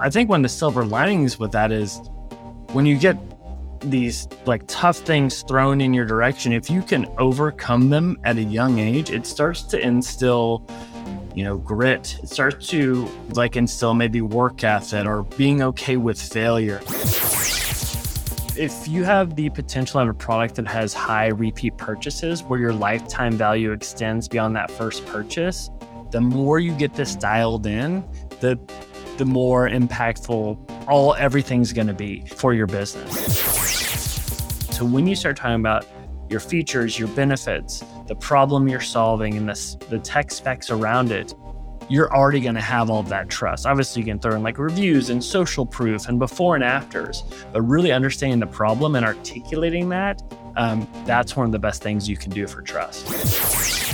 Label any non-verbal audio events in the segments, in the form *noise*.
I think one of the silver linings with that is when you get these like tough things thrown in your direction, if you can overcome them at a young age, it starts to instill, you know, grit. It starts to like instill maybe work ethic or being okay with failure. If you have the potential of a product that has high repeat purchases where your lifetime value extends beyond that first purchase, the more you get this dialed in, the the more impactful all everything's going to be for your business. So when you start talking about your features, your benefits, the problem you're solving, and the, the tech specs around it, you're already going to have all that trust. Obviously, you can throw in like reviews and social proof and before and afters, but really understanding the problem and articulating that, um, that's one of the best things you can do for trust.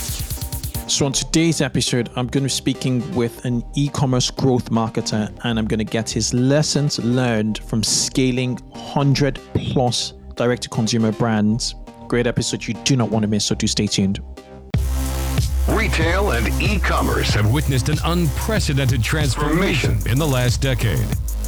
So, on today's episode, I'm going to be speaking with an e commerce growth marketer and I'm going to get his lessons learned from scaling 100 plus direct to consumer brands. Great episode you do not want to miss, so do stay tuned. Retail and e commerce have witnessed an unprecedented transformation in the last decade.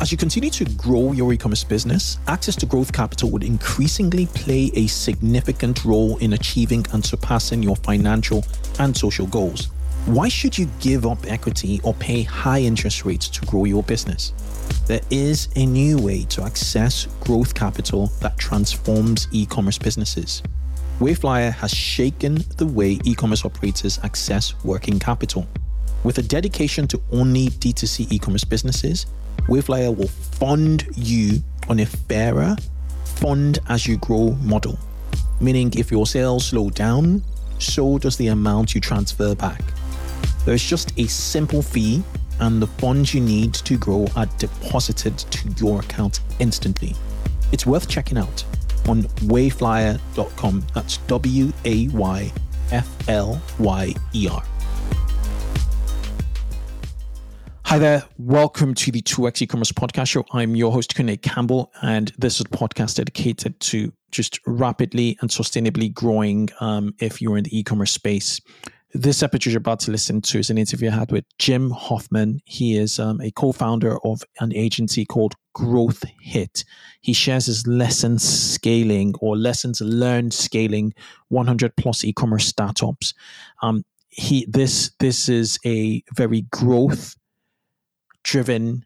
As you continue to grow your e commerce business, access to growth capital would increasingly play a significant role in achieving and surpassing your financial and social goals. Why should you give up equity or pay high interest rates to grow your business? There is a new way to access growth capital that transforms e commerce businesses. Wayflyer has shaken the way e commerce operators access working capital. With a dedication to only D2C e commerce businesses, Wayflyer will fund you on a fairer fund as you grow model. Meaning, if your sales slow down, so does the amount you transfer back. There's just a simple fee, and the funds you need to grow are deposited to your account instantly. It's worth checking out on wayflyer.com. That's W A Y F L Y E R. Hi there. Welcome to the 2x e-commerce podcast show. I'm your host, Kunle Campbell, and this is a podcast dedicated to just rapidly and sustainably growing um, if you're in the e-commerce space. This episode you're about to listen to is an interview I had with Jim Huffman. He is um, a co-founder of an agency called Growth Hit. He shares his lessons scaling or lessons learned scaling 100 plus e-commerce startups. Um, he this this is a very growth driven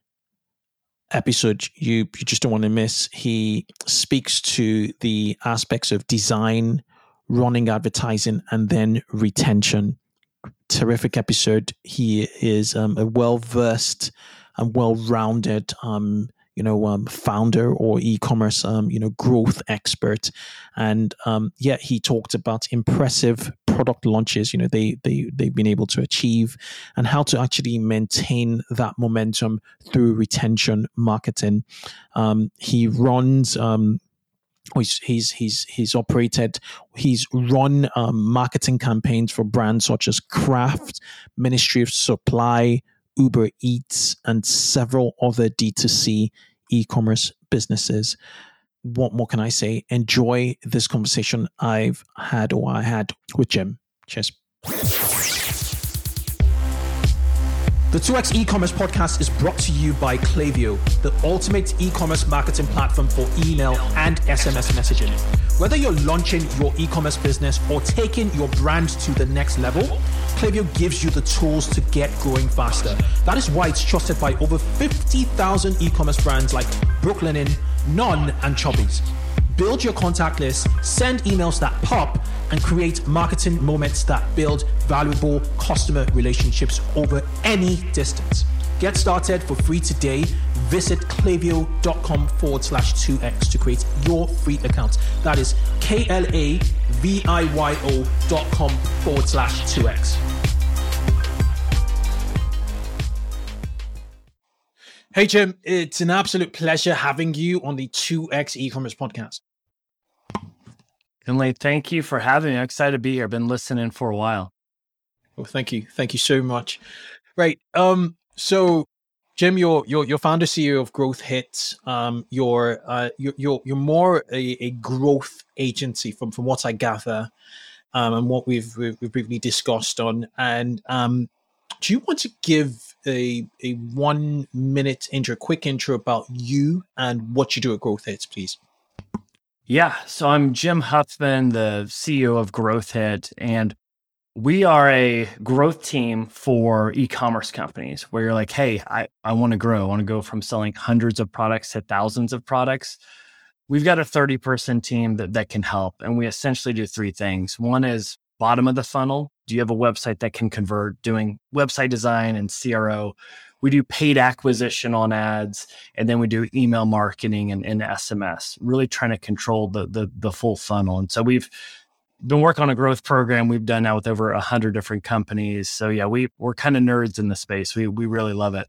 episode you you just don't want to miss. He speaks to the aspects of design, running advertising, and then retention. Terrific episode. He is um, a well versed and well rounded um, you know um, founder or e-commerce um, you know growth expert. And um, yeah he talked about impressive product launches you know they they they've been able to achieve and how to actually maintain that momentum through retention marketing. Um, he runs um, He's, he's he's he's operated he's run um, marketing campaigns for brands such as Kraft, Ministry of Supply, Uber Eats, and several other D2C e commerce businesses. what more can I say? Enjoy this conversation I've had or I had with Jim. Cheers. The 2x e-commerce podcast is brought to you by Klaviyo, the ultimate e-commerce marketing platform for email and SMS messaging. Whether you're launching your e-commerce business or taking your brand to the next level, Klaviyo gives you the tools to get growing faster. That is why it's trusted by over 50,000 e-commerce brands like Brooklinen, Non, and Chubbies. Build your contact list, send emails that pop, and create marketing moments that build valuable customer relationships over any distance. Get started for free today. Visit klaviyo.com forward slash 2x to create your free account. That is K L A V I Y O dot com forward slash 2x. Hey, Jim, it's an absolute pleasure having you on the 2x e commerce podcast. Kunle, thank you for having me. I'm excited to be here. I've been listening for a while. Well, thank you. Thank you so much. Right. Um, so Jim, you're you're you're founder CEO of Growth Hits. Um, you're uh, you're you're, you're more a, a growth agency from from what I gather, um, and what we've, we've briefly discussed on. And um, do you want to give a a one minute intro, quick intro about you and what you do at Growth Hits, please? Yeah, so I'm Jim Huffman, the CEO of Growth Hit, and we are a growth team for e-commerce companies where you're like, hey, I, I want to grow. I want to go from selling hundreds of products to thousands of products. We've got a 30 person team that, that can help. And we essentially do three things. One is bottom of the funnel. Do you have a website that can convert doing website design and CRO? We do paid acquisition on ads, and then we do email marketing and, and SMS, really trying to control the, the, the full funnel. And so we've been working on a growth program we've done now with over a hundred different companies. So yeah, we we're kind of nerds in the space. We we really love it.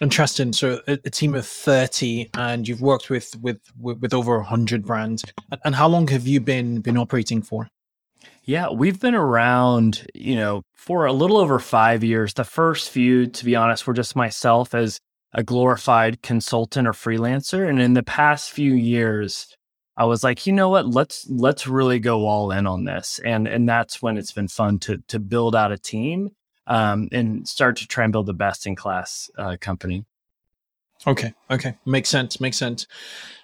Interesting. So a, a team of thirty, and you've worked with with with, with over hundred brands. And how long have you been been operating for? Yeah, we've been around, you know, for a little over five years. The first few, to be honest, were just myself as a glorified consultant or freelancer. And in the past few years, I was like, you know what? Let's let's really go all in on this, and and that's when it's been fun to to build out a team um, and start to try and build the best in class uh, company. Okay, okay, makes sense, makes sense.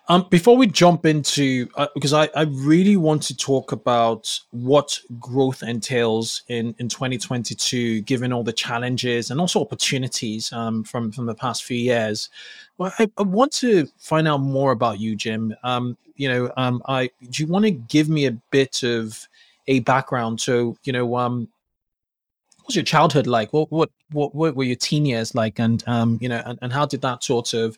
Um, before we jump into, uh, because I, I really want to talk about what growth entails in, in 2022, given all the challenges and also opportunities um, from, from the past few years. Well, I, I want to find out more about you, Jim. Um, you know, um, I do you want to give me a bit of a background? So, you know, um, what was your childhood like? What what what, what were your teen years like? And um, you know, and, and how did that sort of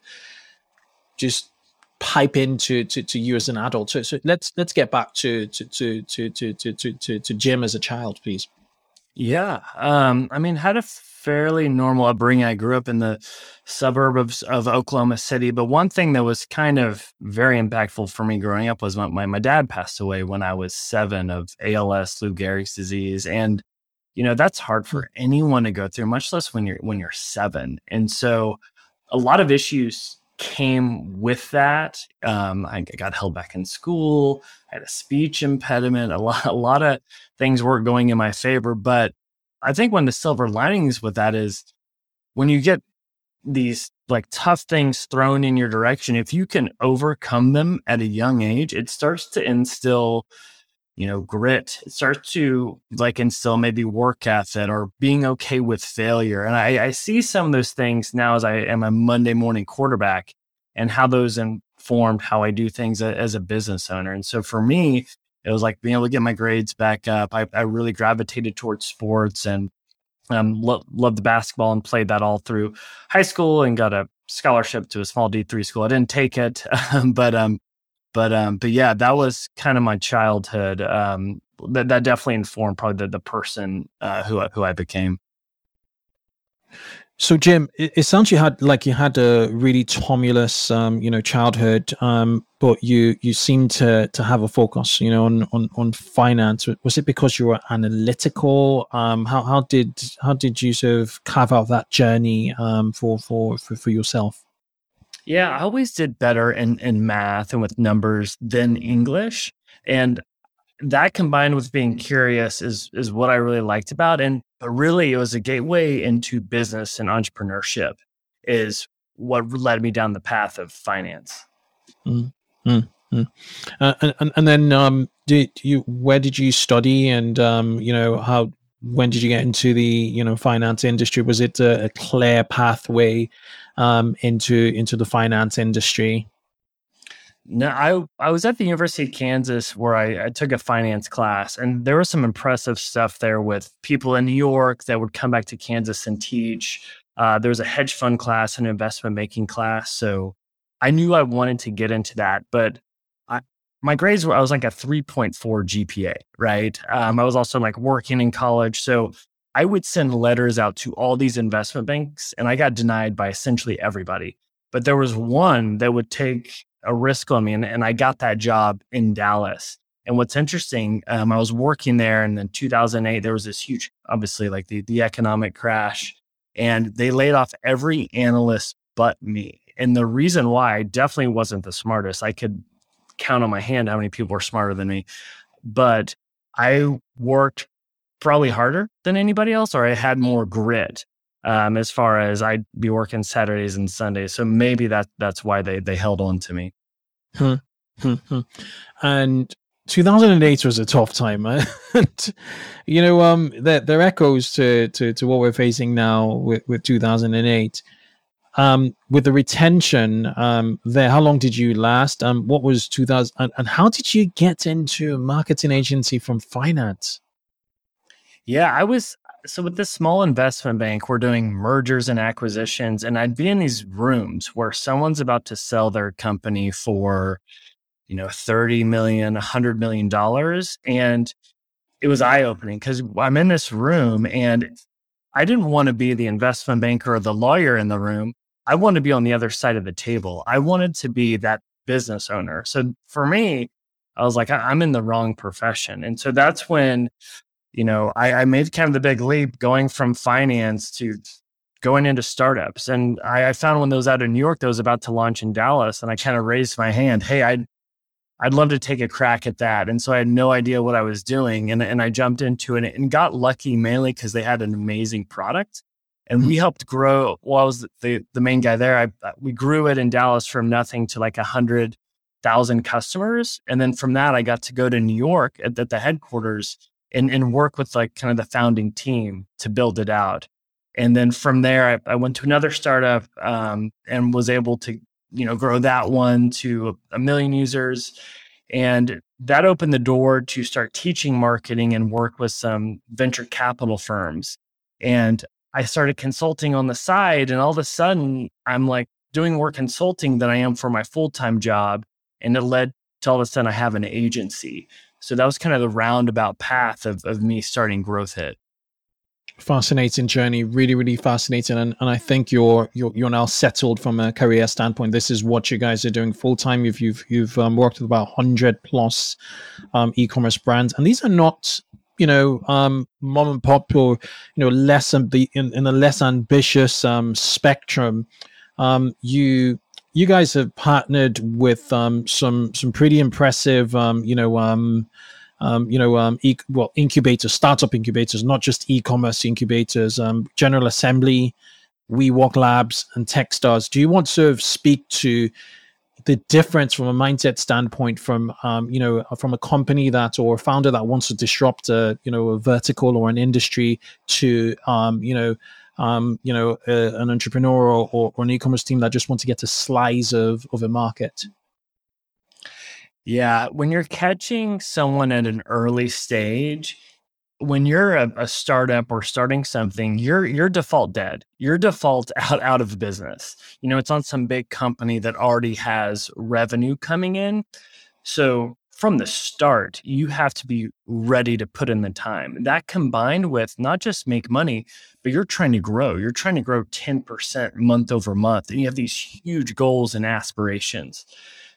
just pipe into to, to you as an adult. So, so let's let's get back to to to to to to to, to Jim as a child, please. Yeah, um, I mean, had a fairly normal upbringing. I grew up in the suburb of, of Oklahoma City, but one thing that was kind of very impactful for me growing up was my, my, my dad passed away when I was seven of ALS, Lou Gehrig's disease, and you know that's hard for hmm. anyone to go through, much less when you're when you're seven. And so, a lot of issues came with that. Um, I got held back in school. I had a speech impediment. A lot, a lot of things weren't going in my favor. But I think one of the silver linings with that is when you get these like tough things thrown in your direction, if you can overcome them at a young age, it starts to instill you know, grit. It starts to like instill maybe work ethic or being okay with failure. And I, I see some of those things now as I am a Monday morning quarterback and how those informed how I do things as a business owner. And so for me, it was like being able to get my grades back up. I, I really gravitated towards sports and um, lo- loved the basketball and played that all through high school and got a scholarship to a small D3 school. I didn't take it, *laughs* but um, but um, but yeah, that was kind of my childhood. Um, that that definitely informed probably the, the person uh, who who I became. So, Jim, it, it, sounds you had like you had a really tumultuous, um, you know, childhood, um, but you you seem to to have a focus, you know, on on, on finance. Was it because you were analytical? Um, how how did how did you sort of carve out that journey um, for for for, for yourself? Yeah, I always did better in, in math and with numbers than English. And that combined with being curious is is what I really liked about. And really it was a gateway into business and entrepreneurship is what led me down the path of finance. Mm-hmm. Uh, and, and then um, did you where did you study and um, you know how when did you get into the you know finance industry? Was it a, a clear pathway um, into into the finance industry? No i i was at the university of kansas where I, I took a finance class and there was some impressive stuff there with people in new york that would come back to kansas and teach. Uh, there was a hedge fund class and investment making class so i knew i wanted to get into that but my grades were I was like a 3.4 GPA, right? Um, I was also like working in college. So I would send letters out to all these investment banks and I got denied by essentially everybody. But there was one that would take a risk on me and, and I got that job in Dallas. And what's interesting, um, I was working there and in 2008, there was this huge, obviously like the, the economic crash and they laid off every analyst but me. And the reason why I definitely wasn't the smartest, I could count on my hand how many people are smarter than me. But I worked probably harder than anybody else, or I had more grit um, as far as I'd be working Saturdays and Sundays. So maybe that that's why they they held on to me. Hmm. Hmm. hmm. and 2008 was a tough time, *laughs* and you know, um, there, there are echoes to, to to what we're facing now with with 2008 um, with the retention um, there, how long did you last? Um, what was 2000 and, and how did you get into marketing agency from finance? Yeah, I was so with this small investment bank, we're doing mergers and acquisitions, and I'd be in these rooms where someone's about to sell their company for, you know, 30 million, 100 million dollars. And it was eye opening because I'm in this room and I didn't want to be the investment banker or the lawyer in the room. I wanted to be on the other side of the table. I wanted to be that business owner. So for me, I was like, I'm in the wrong profession. And so that's when, you know, I, I made kind of the big leap going from finance to going into startups. And I, I found one that was out in New York that was about to launch in Dallas. And I kind of raised my hand, hey, I'd I'd love to take a crack at that. And so I had no idea what I was doing. And, and I jumped into it and got lucky mainly because they had an amazing product and we mm-hmm. helped grow. Well, I was the the main guy there. I we grew it in Dallas from nothing to like a hundred thousand customers, and then from that, I got to go to New York at, at, the headquarters and and work with like kind of the founding team to build it out. And then from there, I, I went to another startup um, and was able to you know grow that one to a, a million users. And that opened the door to start teaching marketing and work with some venture capital firms. And I started consulting on the side, and all of a sudden, I'm like doing more consulting than I am for my full time job. And it led to all of a sudden, I have an agency. So that was kind of the roundabout path of, of me starting Growth Hit. Fascinating journey, really, really fascinating, and, and I think you're you're you're now settled from a career standpoint. This is what you guys are doing full time. You've you've you've um, worked with about hundred plus um, e-commerce brands, and these are not you know, um, mom and pop or, you know, less in, in, in a less ambitious um, spectrum, um, you you guys have partnered with um, some some pretty impressive, um, you know, um, um, you know, um, e- well, incubators, startup incubators, not just e-commerce incubators, um, General Assembly, WeWork Labs, and TechStars. Do you want to sort of speak to the difference from a mindset standpoint from um, you know from a company that or a founder that wants to disrupt a you know a vertical or an industry to um, you know um, you know uh, an entrepreneur or, or, or, an e-commerce team that just wants to get a slice of of a market? Yeah when you're catching someone at an early stage when you're a, a, startup or starting something, you're you're default dead. You're default *laughs* out out of business. You know, it's on some big company that already has revenue coming in. So from the start, you have to be ready to put in the time. That combined with not just make money, but you're trying to grow. You're trying to grow 10% month over month. And you have these huge goals and aspirations.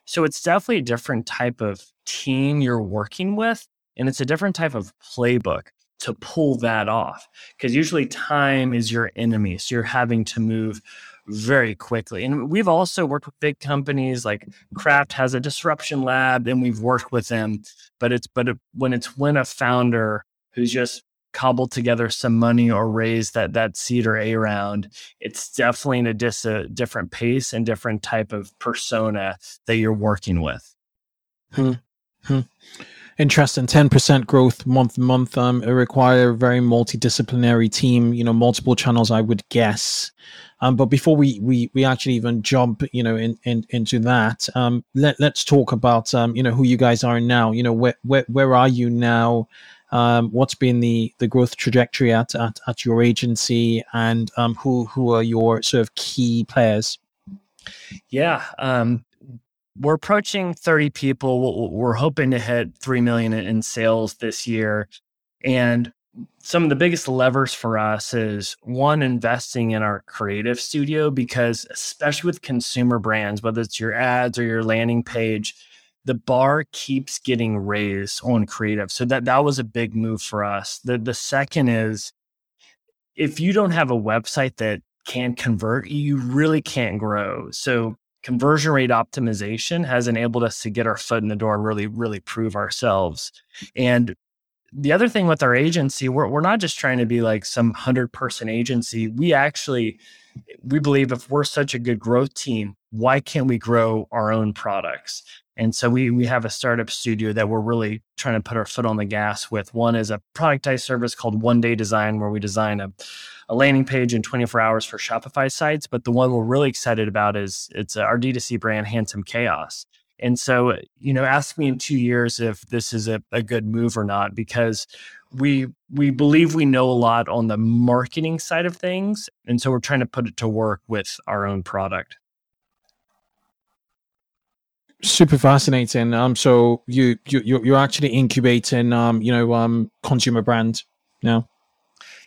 So it's definitely a different type of team you're working with and it's a different type of playbook. to pull that off because usually time is your enemy so you're having to move very quickly and we've also worked with big companies like kraft has a disruption lab and we've worked with them but it's but when it's when a founder who's just cobbled together some money or raised that that seed or a round it's definitely in a, dis, a different pace and different type of persona that you're working with hmm. Hmm. Interesting. 10% growth month to month. Um, it require a very multidisciplinary team, you know, multiple channels, I would guess. Um, but before we, we, we actually even jump, you know, in, in into that, um, let, let's talk about, um, you know, who you guys are now, you know, where, where, where are you now? Um, what's been the, the growth trajectory at, at, at your agency and, um, who, who are your sort of key players? Yeah. Um, we're approaching 30 people. We're hoping to hit 3 million in sales this year. And some of the biggest levers for us is one, investing in our creative studio, because especially with consumer brands, whether it's your ads or your landing page, the bar keeps getting raised on creative. So that that was a big move for us. The the second is if you don't have a website that can convert, you really can't grow. So conversion rate optimization has enabled us to get our foot in the door and really, really prove ourselves. And the other thing with our agency, we're, we're not just trying to be like some 100 person agency. We actually, we believe if we're such a good growth team, why can't we grow our own products? And so we we have a startup studio that we're really trying to put our foot on the gas with. One is a productized service called One Day Design, where we design a, a landing page in 24 hours for Shopify sites. But the one we're really excited about is it's our D2C brand, Handsome Chaos. And so, you know, ask me in two years if this is a, a good move or not, because we we believe we know a lot on the marketing side of things. And so we're trying to put it to work with our own product super fascinating. Um, so you you you're actually incubating um, you know, um, consumer brand now.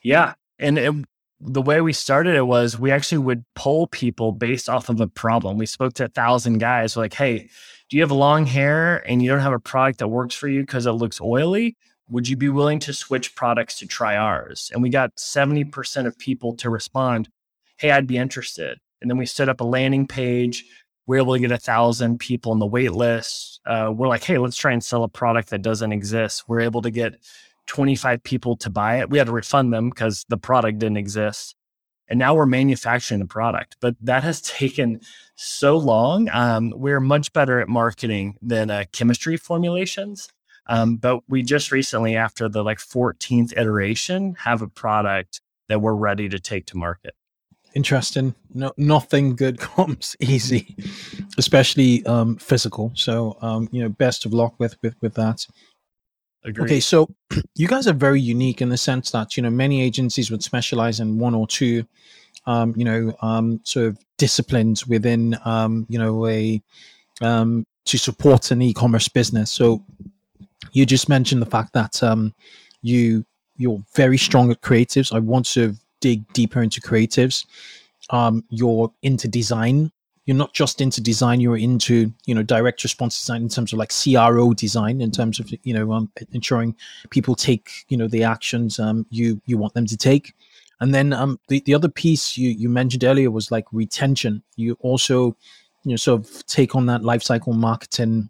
Yeah, and it, the way we started it was we actually would poll people based off of a problem. We spoke to a thousand guys, like, hey, do you have long hair and you don't have a product that works for you because it looks oily? Would you be willing to switch products to try ours? And we got 70% of people to respond, hey, I'd be interested. And then we set up a landing page we're able to get a thousand people on the wait list. Uh, we're like, hey, let's try and sell a product that doesn't exist. We're able to get 25 people to buy it. We had to refund them because the product didn't exist. And now we're manufacturing the product. But that has *laughs* taken so long. Um, we're much better at marketing than uh, chemistry formulations. Um, but we just recently, after the like 14th iteration, have a product that we're ready to take to market interesting. No, nothing good *laughs* comes easy, especially um, physical. So, um, you know, best of luck with with with that. Agreed. Okay, so *clears throat* you guys are very unique in the sense that you know many agencies would specialize in one or two, um, you know, um, sort of disciplines within, um, you know, a um, to support an e-commerce business. So, you just mentioned the fact that um, you you're very strong at creatives. I want to dig deeper into creatives. Um, you're into design. You're not just into design. You're into you know direct response design in terms of like CRO design in terms of you know um, ensuring people take you know the actions um, you you want them to take. And then um, the the other piece you you mentioned earlier was like retention. You also you know sort of take on that lifecycle marketing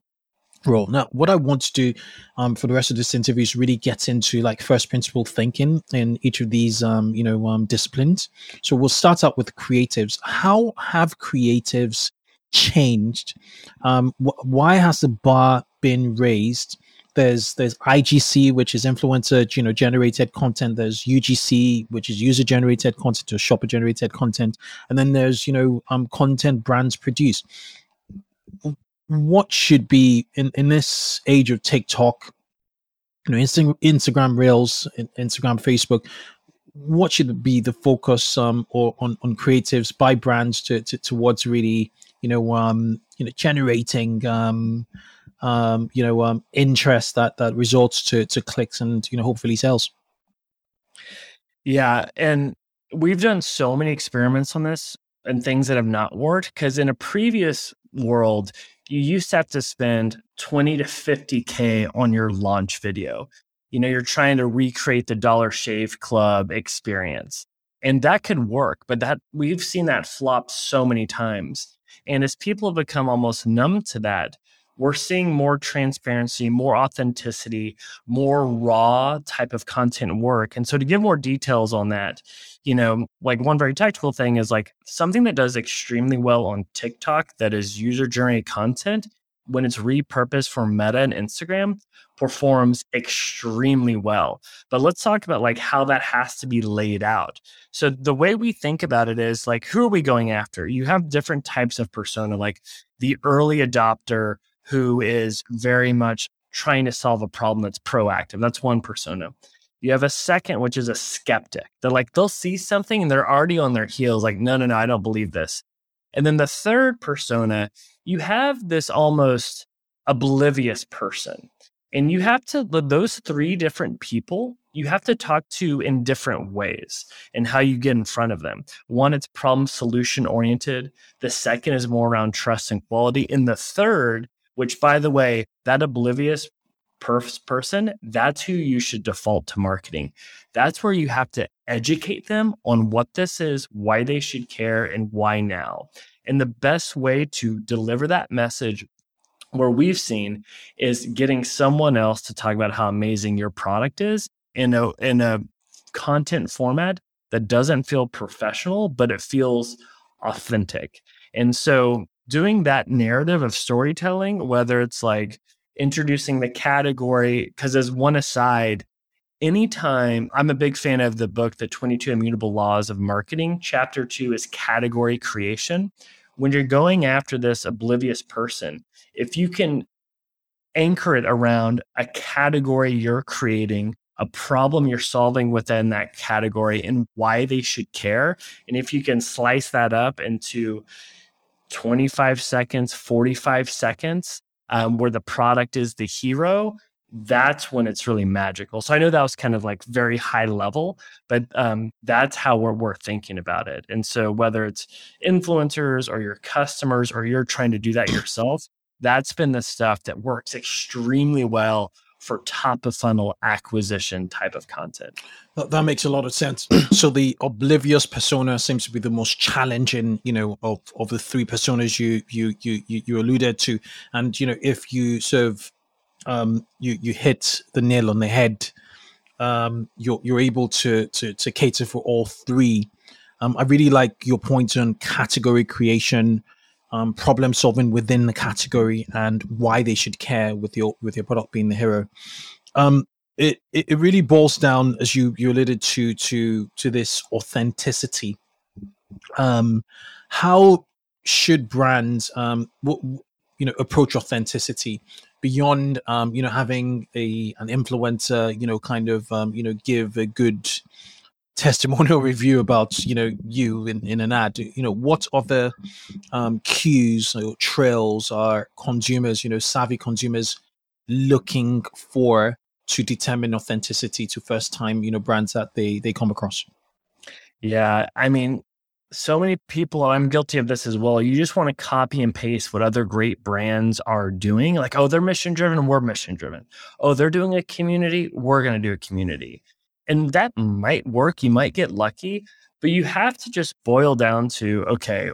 role. Now, what I want to do um, for the rest of this interview is really get into like first principle thinking in each of these, um, you know, um, disciplines. So we'll start out with creatives. How have creatives changed? Um, wh- why has the bar been raised? There's there's IGC, which is influencer, you know, generated content. There's UGC, which is user generated content or shopper generated content, and then there's you know um, content brands produce what should be in, in this age of TikTok, you know, Insta- Instagram Reels, Instagram, Facebook, what should be the focus um, or on, on creatives by brands to, to towards really, you know, um, you know, generating um, um, you know, um, interest that that results to to clicks and you know, hopefully sales. Yeah, and we've done so many experiments on this and things that have not worked because in a previous world you used to have to spend 20 to 50K on your launch video. you know, you're trying to recreate the Dollar Shave Club experience. And that could work, but that we've seen that flop so many times. And as people have become almost numb to that, we're seeing more transparency, more authenticity, more raw type of content work. And so to give more details on that, you know, like one very tactical thing is like something that does extremely well on TikTok that is user generated content when it's repurposed for Meta and Instagram performs extremely well. But let's talk about like how that has to be laid out. So the way we think about it is like who are we going after? You have different types of persona like the early adopter who is very much trying to solve a problem that's proactive. That's one persona. You have a second, which is a skeptic. They're like, they'll see something and they're already on their heels, like, no, no, no, I don't believe this. And then the third persona, you have this almost oblivious person. And you have to, those three different people, you have to talk to in different ways and how you get in front of them. One, it's problem solution oriented. The second is more around trust and quality. And the third which by the way, that oblivious person, that's who you should default to marketing. That's where you have to educate them on what this is, why they should care, and why now. And the best way to deliver that message where we've seen is getting someone else to talk about how amazing your product is in a in a content format that doesn't feel professional but it feels authentic. And so doing that narrative of storytelling, whether it's like introducing the category, because as one aside, anytime I'm a big fan of the book, The 22 Immutable Laws of Marketing. Chapter two is category creation. When you're going after this oblivious person, if you can anchor it around a category you're creating, a problem you're solving within that category, and why they should care. And if you can slice that up into 25 seconds, 45 seconds, um, where the product is the hero, that's when it's really magical. So I know that was kind of like very high level, but um, that's how we're, we're thinking about it. And so whether it's influencers or your customers or you're trying to do that yourself, that's been the stuff that works extremely well for top of funnel acquisition type of content. That, that makes a lot of sense. *clears throat* so the oblivious persona seems to be the most challenging, you know, of, of the three personas you, you you you alluded to. And you know, if you sort of um, you you hit the nail on the head, um, you're you're able to to to cater for all three. Um, I really like your point on category creation um, problem solving within the category and why they should care with your with your product being the hero. Um, it, it really boils down, as you you alluded to, to to this authenticity. Um, how should brands, um, w- you know, approach authenticity beyond, um, you know, having a an influencer, you know, kind of, um, you know, give a good testimonial review about you know you in, in an ad. You know what other um, cues or trails are consumers you know savvy consumers looking for to determine authenticity to first time you know brands that they they come across? Yeah i mean so many people i'm guilty of this as well. You just want to copy and paste what other great brands are doing. Like oh they're mission driven we're mission driven oh they're doing a community we're going to do a community and that might work. You might get lucky, but you have to just boil down to okay,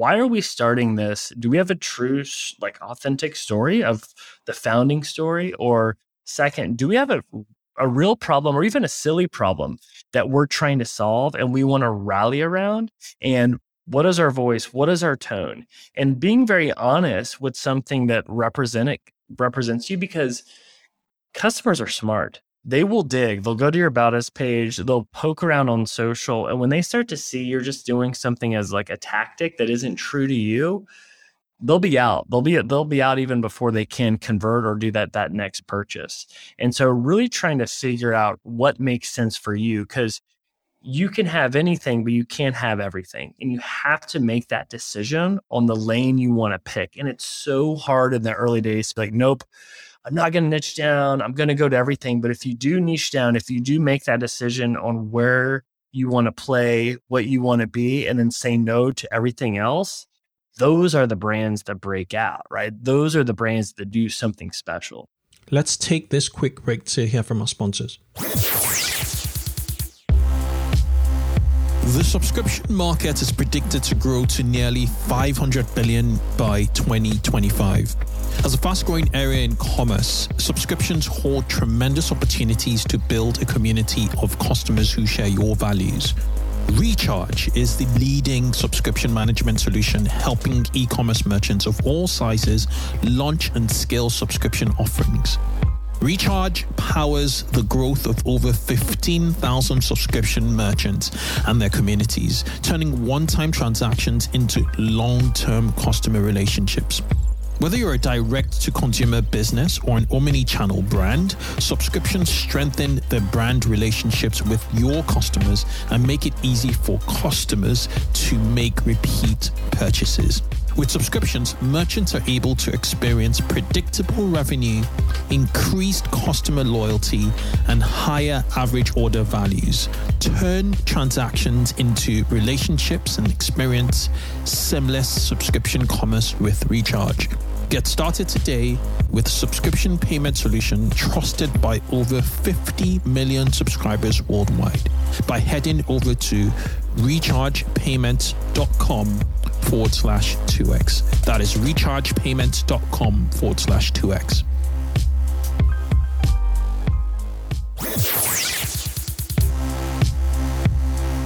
why are we starting this? Do we have a true, like, authentic story of the founding story? Or second, do we have a, a real problem or even a silly problem that we're trying to solve and we want to rally around? And what is our voice? What is our tone? And being very honest with something that represent it, represents you because customers are smart they will dig. They'll go to your about us page. They'll poke around on social. And when they start to see you're just doing something as like a tactic that isn't true to you, they'll be out. They'll be they'll be out even before they can convert or do that that next purchase. And so really trying to figure out what makes sense for you because you can have anything, but you can't have everything. And you have to make that decision on the lane you want to pick. And it's so hard in the early days to be like, nope, I'm not going to niche down. I'm going to go to everything. But if you do niche down, if you do make that decision on where you want to play, what you want to be, and then say no to everything else, those are the brands that break out, right? Those are the brands that do something special. Let's take this quick break to hear from our sponsors. The subscription market is predicted to grow to nearly 500 billion by 2025. As a fast growing area in commerce, subscriptions hold tremendous opportunities to build a community of customers who share your values. Recharge is the leading subscription management solution helping e commerce merchants of all sizes launch and scale subscription offerings. Recharge powers the growth of over 15,000 subscription merchants and their communities, turning one time transactions into long term customer relationships. Whether you're a direct to consumer business or an omni channel brand, subscriptions strengthen the brand relationships with your customers and make it easy for customers to make repeat purchases. With subscriptions, merchants are able to experience predictable revenue, increased customer loyalty, and higher average order values. Turn transactions into relationships and experience seamless subscription commerce with Recharge. Get started today with subscription payment solution trusted by over 50 million subscribers worldwide by heading over to rechargepayments.com forward slash 2x. That is rechargepayments.com forward slash 2x.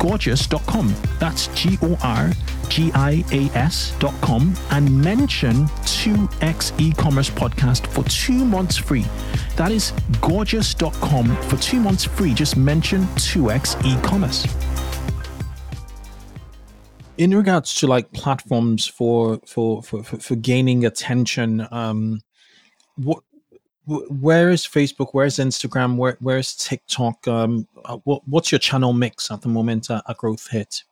gorgias.com. That's G O R G I A S.com and mention 2x e commerce podcast for two months free. That is gorgias.com for two months free. Just mention 2x e commerce. In regards to like platforms for for for, for, for gaining attention, um, what where is Facebook? Where's Instagram? Where where's TikTok? Um, uh, what, what's your channel mix at the moment at Growth Hit?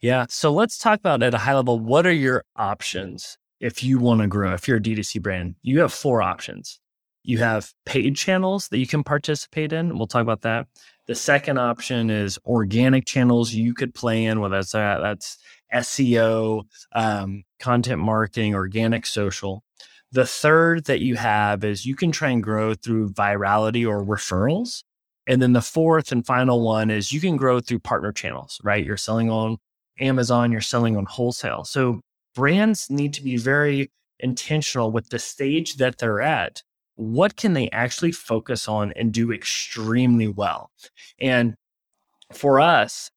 Yeah, so let's talk about at a high level. What are your options if you want to grow? If you're a D2C brand, you have four options. You have paid channels that you can participate in. We'll talk about that. The second option is organic channels you could play in, whether that's, uh, that's SEO, um, content marketing, organic social. The third that you have is you can try and grow through virality or referrals. And then the fourth and final one is you can grow through partner channels, right? You're selling on Amazon, you're selling on wholesale. So brands need to be very intentional with the stage that they're at. What can they actually focus on and do extremely well? And for us,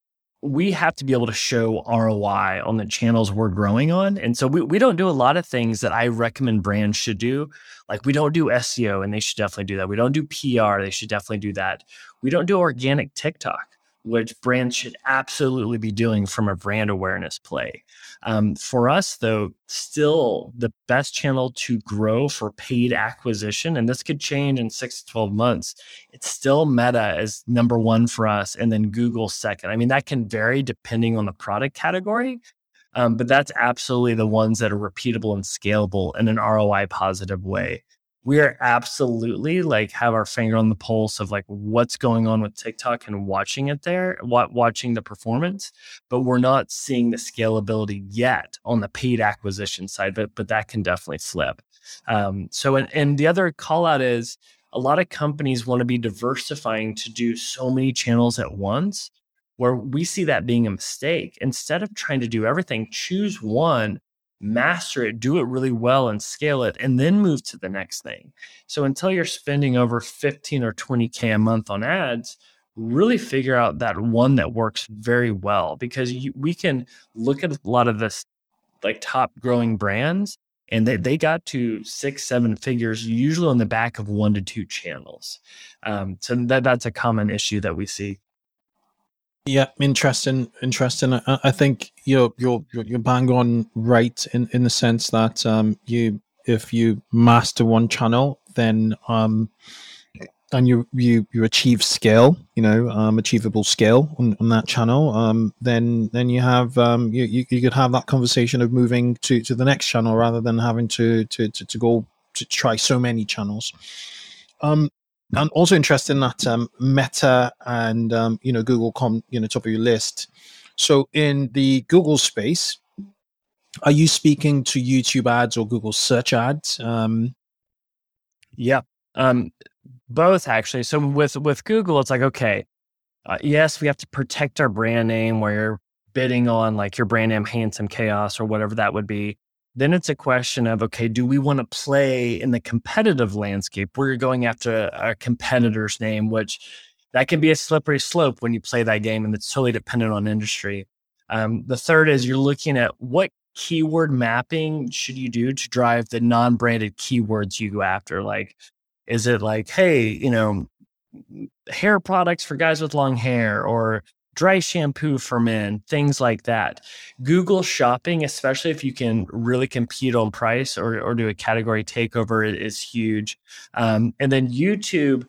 we have to be able to show ROI on the channels we're growing on. And so we, we don't do a lot of things that I recommend brands should do. Like we don't do SEO and they should definitely do that. We don't do PR, they should definitely do that. We don't do organic TikTok which brands should absolutely be doing from a brand awareness play. Um, for us, though, still the best channel to grow for paid acquisition, and this could change in six to 12 months, it's still Meta as number one for us, and then Google second. I mean, that can vary depending on the product category. Um, but that's absolutely the ones that are repeatable and scalable in an ROI positive way we are absolutely like have our finger on the pulse of like what's going on with TikTok and watching it there, watching the performance, but we're not seeing the scalability yet on the paid acquisition side, but but that can definitely slip. Um, so and, and the other call out is a lot of companies want to be diversifying to do so many channels at once where we see that being a mistake. Instead of trying to do everything, choose one master it, do it really well and scale it, and then move to the next thing. So until you're spending over 15 or 20K a month on ads, really figure out that one that works very well because you, we can look at a lot of this like top growing brands and they, they got to six, seven figures, usually on the back of one to two channels. Um, so that that's a common issue that we see. Yeah, interesting, interesting. I, I think you're you're you're bang on right in in the sense that um, you if you master one channel, then um, and you you you achieve scale, you know, um, achievable scale on, on that channel, um, then then you have um, you, you, you could have that conversation of moving to to the next channel rather than having to to to, to go to try so many channels. Um, and also interesting that um, Meta and um, you know Google come you know top of your list. So in the Google space, are you speaking to YouTube ads or Google search ads? Um, yeah, um, both actually. So with with Google, it's like okay, uh, yes, we have to protect our brand name where you're bidding on like your brand name, Handsome Chaos or whatever that would be. Then it's a question of okay, do we want to play in the competitive landscape where you're going after a competitor's name, which that can be a slippery slope when you play that game, and it's totally dependent on industry. Um, the third is you're looking at what keyword mapping should you do to drive the non-branded keywords you go after, like is it like, hey, you know, hair products for guys with long hair or dry shampoo for men, things like that. Google shopping, especially if you can really compete on price or, or do a category takeover, is huge. Um, and then YouTube.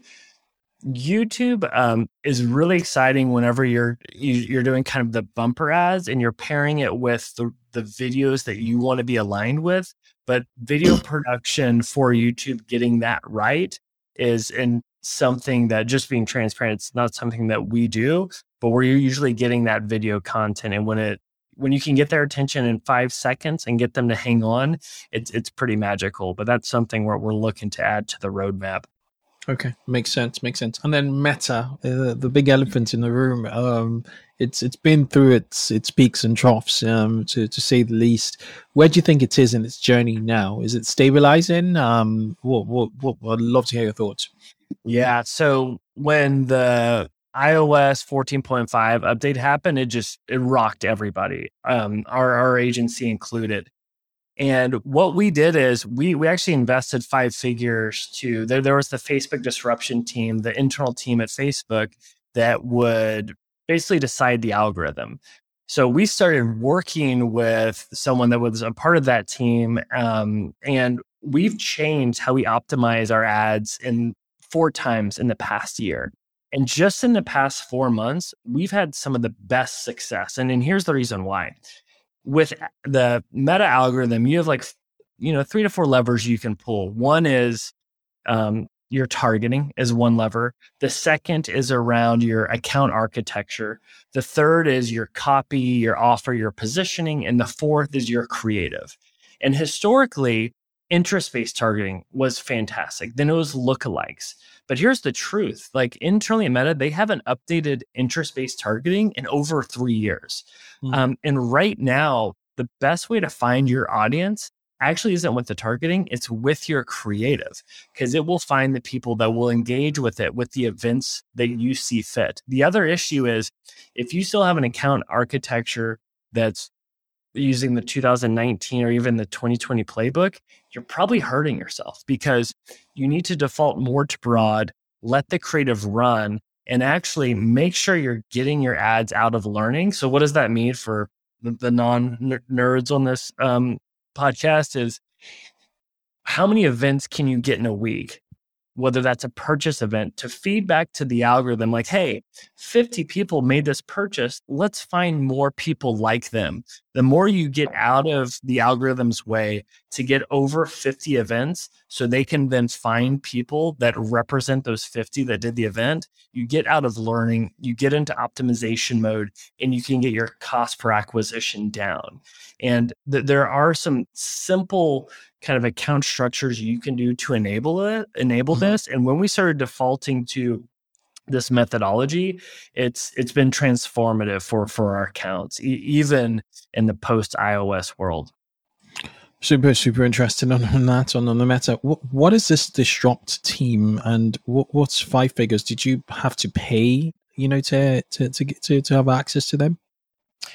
YouTube um, is really exciting whenever you're you, are doing kind of the bumper ads and you're pairing it with the, the videos that you want to be aligned with but video *coughs* production for YouTube getting that right is in something that just being transparent, it's not something that we do, but we're usually getting that video content. And when it when you can get their attention in five seconds and get them to hang on, it's it's pretty magical. But that's something where we're looking to add to the roadmap. Okay, makes sense. Makes sense. And then Meta, uh, the big elephant in the room. Um, it's it's been through its its peaks and troughs, um, to to say the least. Where do you think it is in its journey now? Is it stabilizing? Um, what what what? I'd love to hear your thoughts. Yeah. So when the iOS 14.5 update happened, it just it rocked everybody, um, our our agency included. And what we did is we we actually invested five figures to there. There was the Facebook disruption team, the internal team at Facebook that would basically decide the algorithm. So we started working with someone that was a part of that team, um, and we've changed how we optimize our ads in four times in the past year. And just in the past four months, we've had some of the best success. And, and here's the reason why with the meta algorithm, you have like, you know, three to four levers you can pull. One is um, your targeting is one lever. The second is around your account architecture. The third is your copy, your offer, your positioning. And the fourth is your creative. And historically, interest based targeting was fantastic. Then it was lookalikes. But here's the truth like internally at Meta, they haven't updated interest based targeting in over three years. Mm-hmm. Um, and right now, the best way to find your audience actually isn't with the targeting, it's with your creative because it will find the people that will engage with it with the events that you see fit. The other issue is if you still have an account architecture that's using the 2019 or even the 2020 playbook, you're probably hurting yourself because you need to default more to broad, let the creative run, and actually make sure you're getting your ads out of learning. So, what does that mean for the, non nerds on this um, podcast? Is how many events can you get in a week? whether that's a purchase event, to feed back to the algorithm like, hey, 50 people made this purchase. Let's find more people like them. The more you get out of the algorithm's way to get over 50 events so they can then find people that represent those 50 that did the event, you get out of learning, you get into optimization mode, and you can get your cost per acquisition down. And th- there are some simple kind of account structures you can do to enable it, enable mm-hmm. this. And when we started defaulting to this methodology, it's it's been transformative for for our accounts, e- even in the post iOS world. Super, super interesting on, on that on, on the meta. What, what is this disrupt team, and what, what's five figures? Did you have to pay, you know, to to to get to, to have access to them?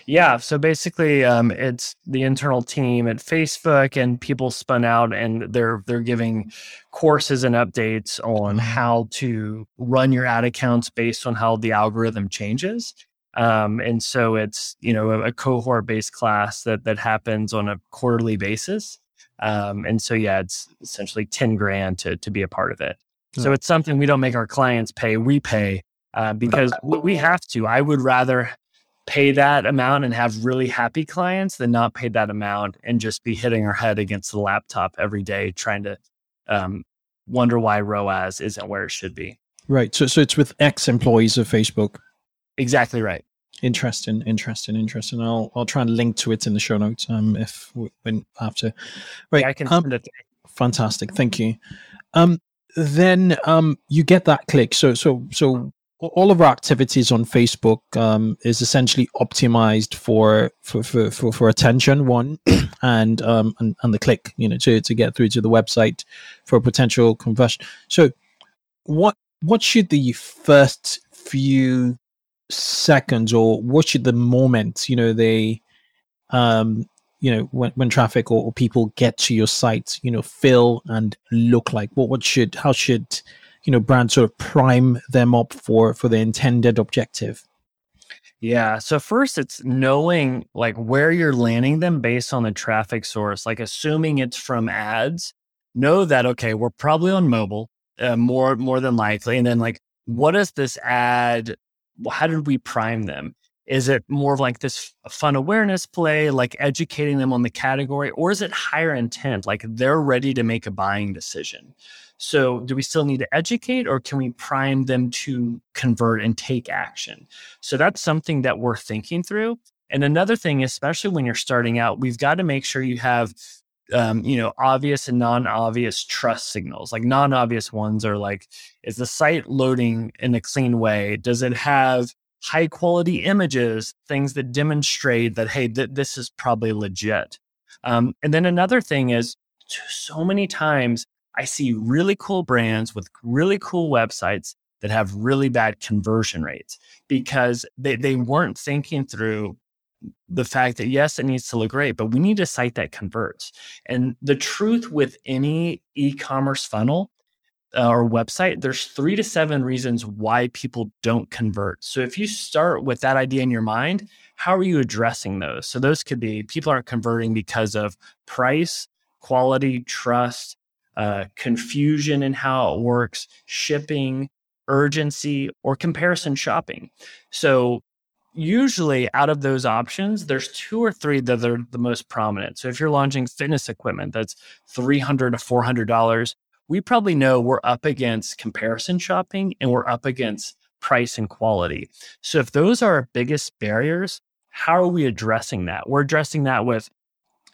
Yeah. So basically, um, it's the internal team at Facebook, and people spun out, and they're they're giving courses and updates on how to run your ad accounts based on how the algorithm changes. Um, and so it's you know a, a cohort based class that that happens on a quarterly basis. Um, and so yeah, it's essentially ten grand to to be a part of it. So it's something we don't make our clients pay; we pay uh, because *laughs* we have to. I would rather pay that amount and have really happy clients than not pay that amount and just be hitting our head against the laptop every day trying to um, wonder why ROAS isn't where it should be. Right. So, so it's with ex employees of Facebook. Exactly right. Interesting, interesting, interesting. I'll I'll try and link to it in the show notes. Um, if when after, right, yeah, I can um, send it. Fantastic, thank you. Um, then um, you get that click. So so so all of our activities on Facebook um, is essentially optimized for for, for, for, for attention one *clears throat* and, um, and and the click you know to, to get through to the website for a potential conversion. So what what should the first few seconds or what should the moment you know they um you know when, when traffic or, or people get to your site you know feel and look like what what should how should you know brands sort of prime them up for for the intended objective? Yeah. So first it's knowing like where you're landing them based on the traffic source like assuming it's from ads know that okay we're probably on mobile uh, more more than likely. And then like what does this ad how did we prime them? Is it more of like this fun awareness play, like educating them on the category, or is it higher intent, like they're ready to make a buying decision? So, do we still need to educate or can we prime them to convert and take action? So, that's something that we're thinking through. And another thing, especially when you're starting out, we've got to make sure you have, um, you know, obvious and non obvious trust signals. Like, non obvious ones are like, is the site loading in a clean way? Does it have high quality images, things that demonstrate that, hey, th- this is probably legit? Um, and then another thing is, so many times I see really cool brands with really cool websites that have really bad conversion rates because they, they weren't thinking through the fact that yes, it needs to look great, but we need a site that converts. And the truth with any e commerce funnel uh, or website, there's three to seven reasons why people don't convert. So if you start with that idea in your mind, how are you addressing those? So those could be people aren't converting because of price, quality, trust, uh, confusion in how it works, shipping, urgency, or comparison shopping. So, usually out of those options, there's two or three that are the most prominent. So, if you're launching fitness equipment that's 300 to $400, we probably know we're up against comparison shopping and we're up against price and quality. So, if those are our biggest barriers, how are we addressing that? We're addressing that with,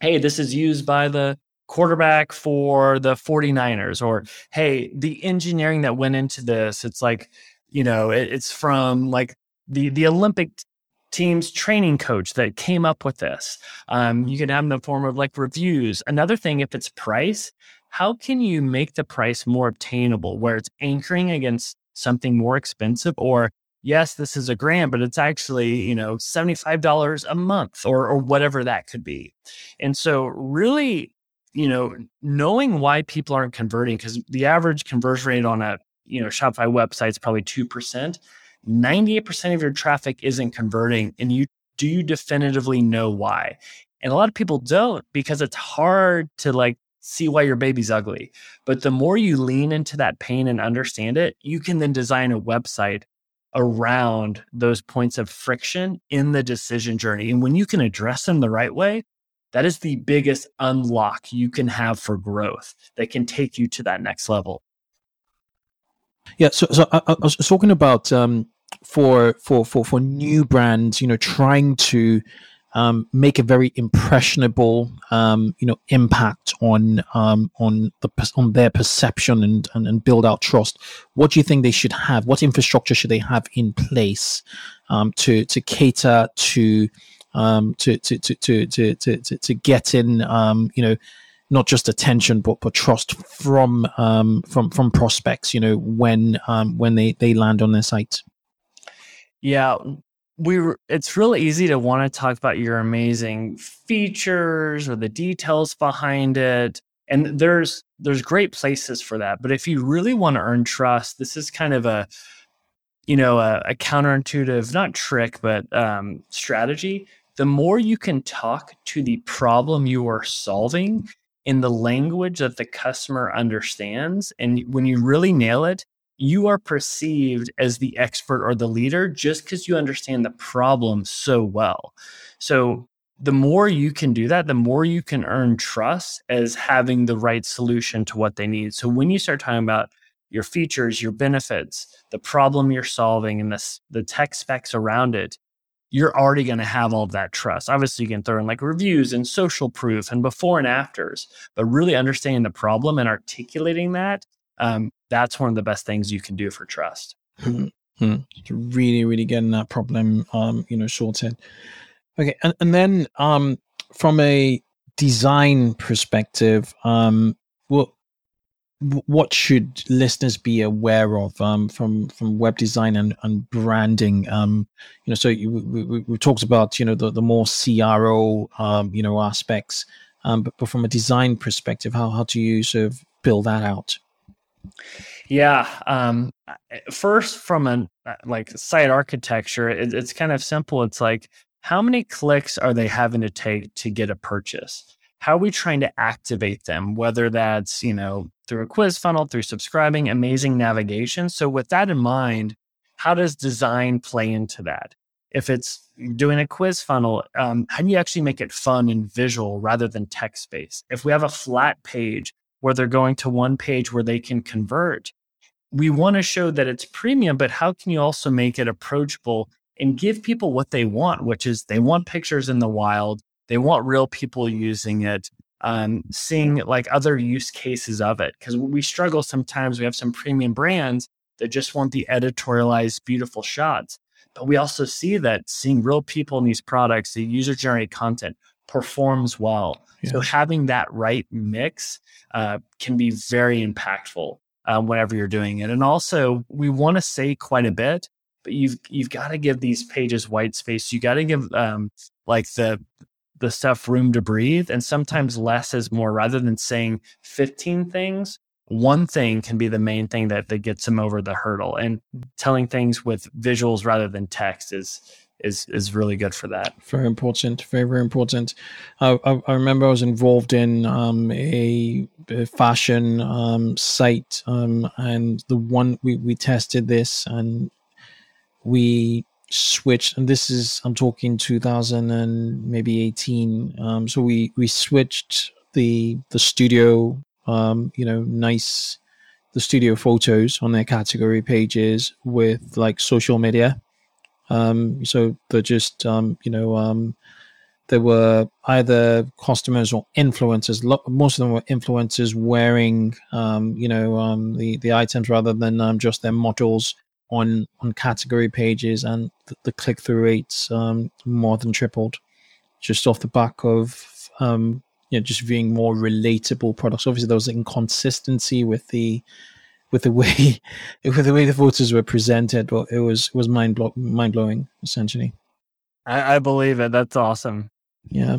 hey, this is used by the quarterback for the 49ers or hey the engineering that went into this it's like you know it, it's from like the the olympic team's training coach that came up with this. Um, you can have in the form of like reviews. Another thing if it's price how can you make the price more obtainable where it's anchoring against something more expensive or yes this is a grant but it's actually you know $75 a month or or whatever that could be? And so really you know, knowing why people aren't converting, because the average conversion rate on a, you know, Shopify website is probably 2%. 98% of your traffic isn't converting. And you do you definitively know why? And a lot of people don't because it's hard to like see why your baby's ugly. But the more you lean into that pain and understand it, you can then design a website around those points of friction in the decision journey. And when you can address them the right way, that is the biggest unlock you can have for growth that can take you to that next level. Yeah, so, so I, I was talking about um, for for for for new brands, you know, trying to um, make a very impressionable, um, you know, impact on um, on the on their perception and, and, and build out trust. What do you think they should have? What infrastructure should they have in place um, to to cater to um, to, to, to, to, to, to, to get in, um, you know, not just attention, but, but trust from, um, from, from prospects, you know, when, um, when they, they land on their site. Yeah. we it's really easy to want to talk about your amazing features or the details behind it. And there's there's great places for that. But if you really want to earn trust, this is kind of a you know a, a counterintuitive, not trick, but um, strategy. The more you can talk to the problem you are solving in the language that the customer understands, and when you really nail it, you are perceived as the expert or the leader just because you understand the problem so well. So the more you can do that, the more you can earn trust as having the right solution to what they need. So when you start talking about your features, your benefits, the problem you're solving, and the, the tech specs around it, you're already going to have all of that trust. Obviously, you can throw in like reviews and social proof and before and afters, but really understanding the problem and articulating that um, that's one of the best things you can do for trust. Mm-hmm. Really, really getting that problem, um, you know, sorted. Okay, and and then um, from a design perspective, um, what what should listeners be aware of um, from from web design and, and branding? Um, you know, so you, we, we, talked about you know the, the more CRO um, you know aspects, um, but, but from a design perspective, how how do you sort of build that out? Yeah. Um, first, from a uh, like site architecture, it, it's kind of simple. It's like how many clicks are they having to take to get a purchase? How are we trying to activate them? Whether that's you know through a quiz funnel, through subscribing, amazing navigation. So with that in mind, how does design play into that? If it's doing a quiz funnel, um, how do you actually make it fun and visual rather than text based? If we have a flat page, where they're going to one page where they can convert. We want to show that it's premium, but how can you also make it approachable and give people what they want, which is they want pictures in the wild, they want real people using it, um, seeing like other use cases of it. Because we struggle sometimes. We have some premium brands that just want the editorialized, beautiful shots. But we also see that seeing real people in these products, the user generated content performs well. Yeah. So having that right mix uh, can be very impactful uh, whenever you're doing it. And also, we want to say quite a bit, but you've you've got to give these pages white space. You got to give um, like the the stuff room to breathe. And sometimes less is more. Rather than saying 15 things, one thing can be the main thing that, that gets them over the hurdle. And telling things with visuals rather than text is is is really good for that. Very important, very very important. I, I, I remember I was involved in um, a, a, fashion um, site, um, and the one we we tested this, and we switched. And this is I'm talking 2000 and maybe 18. Um, so we we switched the the studio, um, you know, nice the studio photos on their category pages with like social media um, so they're just, um, you know, um, there were either customers or influencers. Most of them were influencers wearing, um, you know, um, the the items rather than um, just their models on on category pages, and the, the click through rates um, more than tripled, just off the back of um, you know just being more relatable products. Obviously, there was inconsistency with the with the way *laughs* with the way the photos were presented. but it was it was mind blow, mind blowing essentially. I, I believe it. That's awesome. Yeah.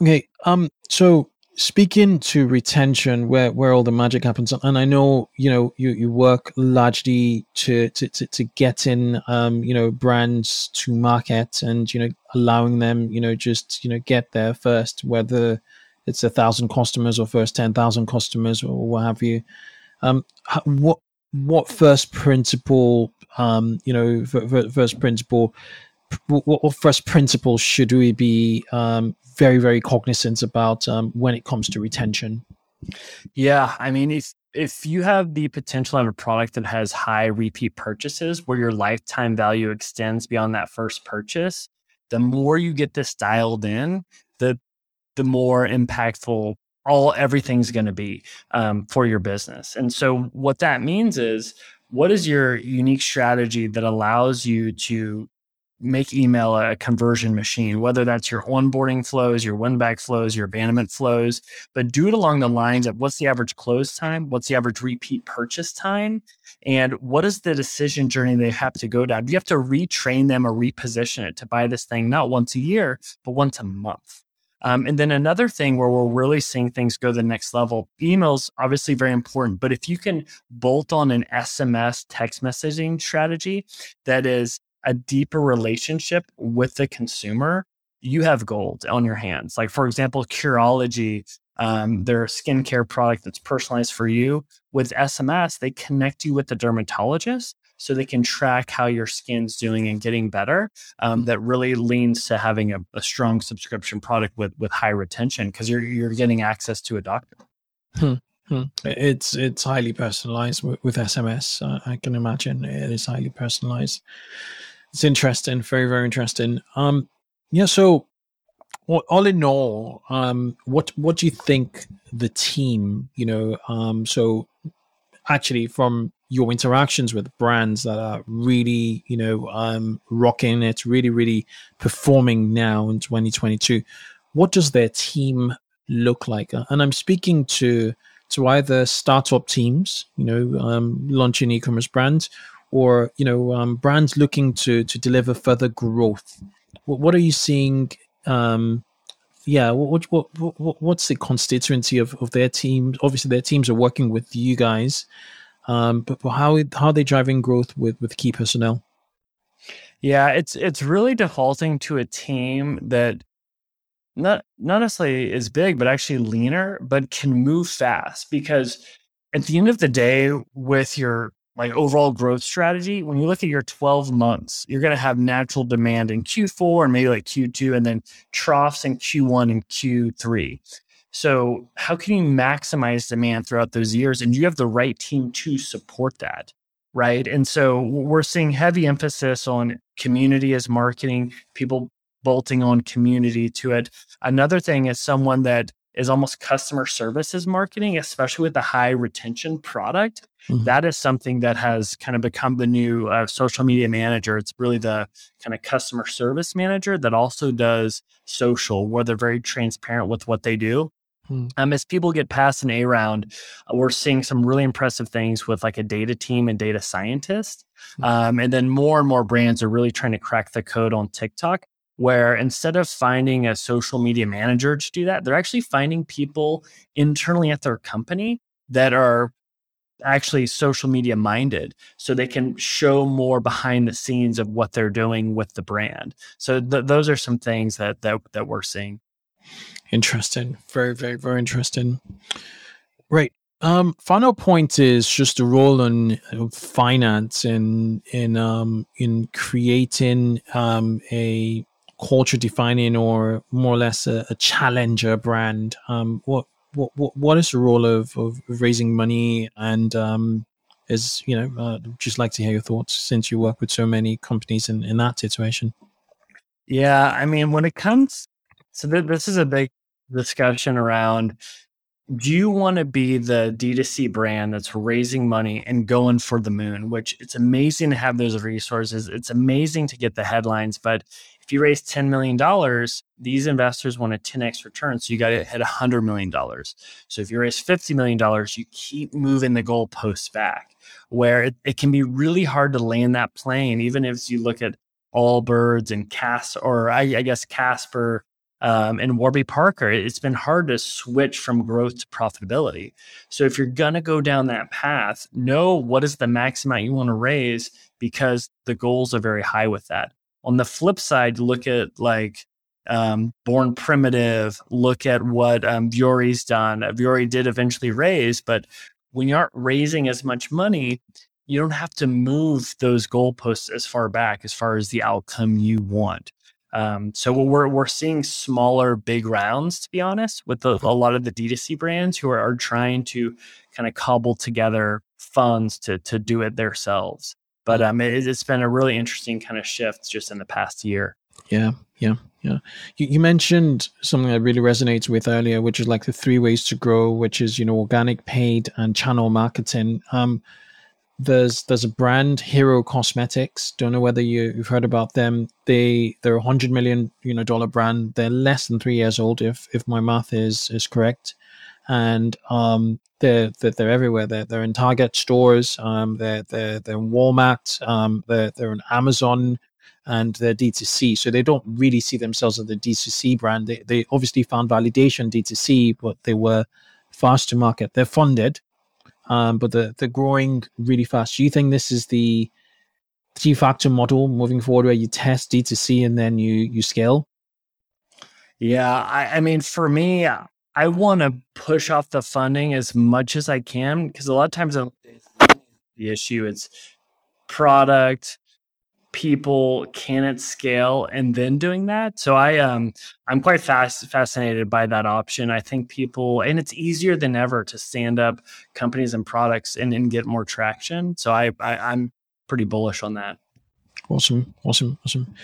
Okay. Um. So speaking to retention, where where all the magic happens, and I know you know you you work largely to to to, to get in um you know brands to market and you know allowing them you know just you know get there first, whether it's a thousand customers or first ten thousand customers or what have you. Um, what what first principle, um, you know, first principle, what first principle should we be um, very very cognizant about um, when it comes to retention? Yeah, I mean, if if you have the potential of a product that has high repeat purchases, where your lifetime value extends beyond that first purchase, the more you get this dialed in, the the more impactful all everything's going to be um, for your business. And so what that means is what is your unique strategy that allows you to make email a conversion machine, whether that's your onboarding flows, your win back flows, your abandonment flows, but do it along the lines of what's the average close time? What's the average repeat purchase time? And what is the decision journey they have to go down? Do you have to retrain them or reposition it to buy this thing not once a year, but once a month? Um, and then another thing where we're really seeing things go to the next level, emails obviously very important, but if you can bolt on an SMS text messaging strategy that is a deeper relationship with the consumer, you have gold on your hands. Like for example, Curology, um, their skincare product that's personalized for you. With SMS, they connect you with the dermatologist so they can track how your skin's doing and getting better. Um, that really leans to having a, a, strong subscription product with with high retention because you're you're getting access to a doctor. Hmm. Hmm. It's it's highly personalized with, with SMS. Uh, I can imagine it is highly personalized. It's interesting, very very interesting. Um, yeah. So, all in all, um, what what do you think the team? You know, um, so actually from your interactions with brands that are really, you know, um, rocking it, really, really performing now in 2022. What does their team look like? And I'm speaking to to either startup teams, you know, um, launching e-commerce brands, or you know, um, brands looking to to deliver further growth. What, what are you seeing? Um, yeah, what, what, what, what's the constituency of, of their teams? Obviously, their teams are working with you guys. Um, but how how are they driving growth with with key personnel? Yeah, it's it's really defaulting to a team that not not necessarily is big, but actually leaner, but can move fast. Because at the end of the day, with your like overall growth strategy, when you look at your 12 months, you're going to have natural demand in Q4 and maybe like Q2, and then troughs in Q1 and Q3. So, how can you maximize demand throughout those years? And you have the right team to support that, right? And so, we're seeing heavy emphasis on community as marketing, people bolting on community to it. Another thing is someone that is almost customer services marketing, especially with the high retention product. Mm-hmm. That is something that has kind of become the new uh, social media manager. It's really the kind of customer service manager that also does social, where they're very transparent with what they do. Hmm. Um, as people get past an A round, uh, we're seeing some really impressive things with like a data team and data scientist. Hmm. Um, and then more and more brands are really trying to crack the code on TikTok, where instead of finding a social media manager to do that, they're actually finding people internally at their company that are actually social media minded so they can show more behind the scenes of what they're doing with the brand so th- those are some things that, that that we're seeing Interesting. Very, very, very interesting. Right. Um, final point is just the role uh, finance in in um, in creating um, a culture defining or more or less a, a challenger brand. Um, what what what is the role of, of raising money and um, is you know uh, just like to hear your thoughts since you work with so many companies in in that situation. Yeah, I mean, when it comes, so th- this is a big discussion around do you want to be the D2C brand that's raising money and going for the moon, which it's amazing to have those resources. It's amazing to get the headlines, but if you raise $10 million, these investors want a 10x return. So you got to hit $100 million. So if you raise $50 million, you keep moving the goalposts back where it, it can be really hard to land that plane, even if you look at Allbirds and Cas, or I, I guess Casper um, and Warby Parker, it's been hard to switch from growth to profitability. So if you're going to go down that path, know what is the max amount you want to raise because the goals are very high with that. On the flip side, look at like um, Born Primitive, look at what um, Vuori's done. Vuori did eventually raise, but when you aren't raising as much money, you don't have to move those goalposts as far back as far as the outcome you want. Um, so we're we're seeing smaller, big rounds, to be honest, with the, a lot of the D2C brands who are, are trying to kind of cobble together funds to to do it themselves. But um, it, has been a really interesting kind of shift just in the past year. Yeah, yeah, yeah. You, you mentioned something that really resonates with earlier, which is like the three ways to grow, which is you know organic, paid, and channel marketing. Um, there's there's a brand Hero Cosmetics. Don't know whether you, you've heard about them. They they're a hundred million you know dollar brand. They're less than three years old if if my math is is correct, and um they're they're, everywhere. They're they're in Target stores. Um they're they're they're in Walmart. Um they're they're in Amazon. And they're D2C, so they don't really see themselves as a D2C brand. They, they obviously found validation D2C, but they were fast to market. They're funded, um, but they're, they're growing really fast. Do you think this is the de facto model moving forward where you test D2C and then you you scale? Yeah, I, I mean, for me, I want to push off the funding as much as I can because a lot of times *laughs* the issue it's product, people can it scale and then doing that? So i um i'm quite fast fascinated by that option. I think people and it's easier than ever to stand up companies and products and, and get more traction. So I, I i'm pretty bullish on that. Awesome awesome awesome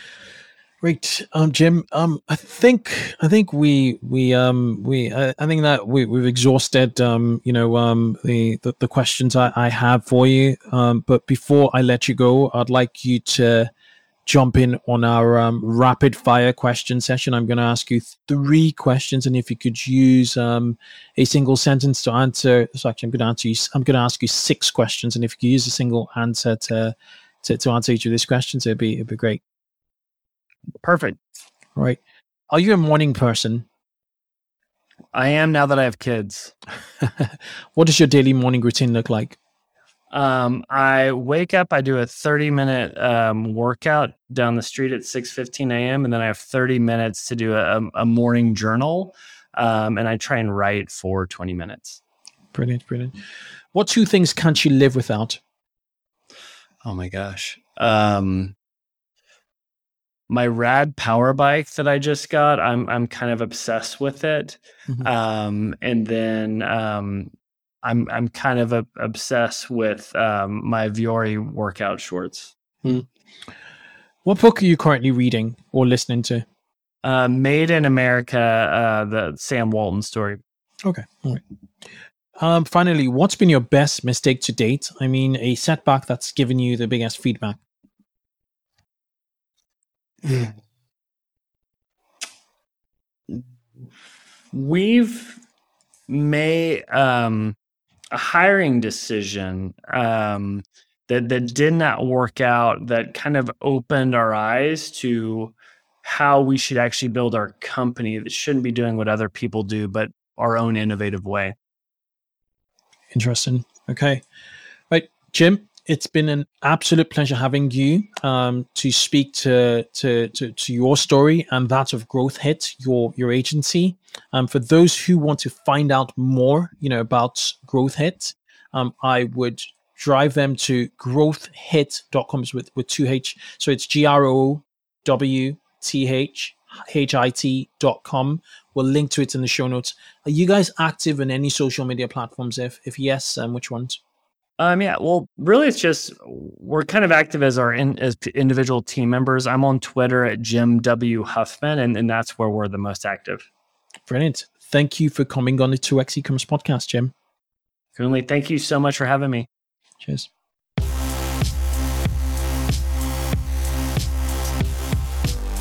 Great, um, Jim. Um, I think I think we we um we I, I think that we we've exhausted um you know um the the, the questions I, I have for you. Um, but before I let you go, I'd like you to jump in on our um, rapid fire question session. I'm going to ask you three questions, and if you could use um, a single sentence to answer. So actually, I'm going to answer you. I'm going to ask you six questions, and if you could use a single answer to to, to answer each of these questions, it'd be it'd be great. Perfect. Right. Are you a morning person? I am now that I have kids. *laughs* what does your daily morning routine look like? Um, I wake up, I do a 30 minute um, workout down the street at 6 15 a.m. And then I have 30 minutes to do a, a morning journal. Um, and I try and write for 20 minutes. Brilliant, brilliant. What two things can't you live without? Oh my gosh. Um, my rad power bike that I just got, I'm I'm kind of obsessed with it. Mm-hmm. Um, and then um, I'm I'm kind of a, obsessed with um, my Vuori workout shorts. Mm. What book are you currently reading or listening to? Uh, Made in America, uh, the Sam Walton story. Okay, all right. Um, finally, what's been your best mistake to date? I mean, a setback that's given you the biggest feedback. We've made um, a hiring decision um, that that did not work out. That kind of opened our eyes to how we should actually build our company. That shouldn't be doing what other people do, but our own innovative way. Interesting. Okay, right, Jim it's been an absolute pleasure having you um, to speak to, to, to to your story and that of GrowthHit, your your agency. Um, for those who want to find out more, you know about GrowthHit, um, I would drive them to growthhit.com with with two H. So it's G R O W T H H I T dot com. We'll link to it in the show notes. Are you guys active in any social media platforms? If if yes, um, which ones? Um, yeah, well, really, it's just we're kind of active as our in, as individual team members. I'm on Twitter at Jim W Huffman, and, and that's where we're the most active. Brilliant. Thank you for coming on the 2x e-commerce podcast, Jim. Kunle, thank you so much for having me. Cheers.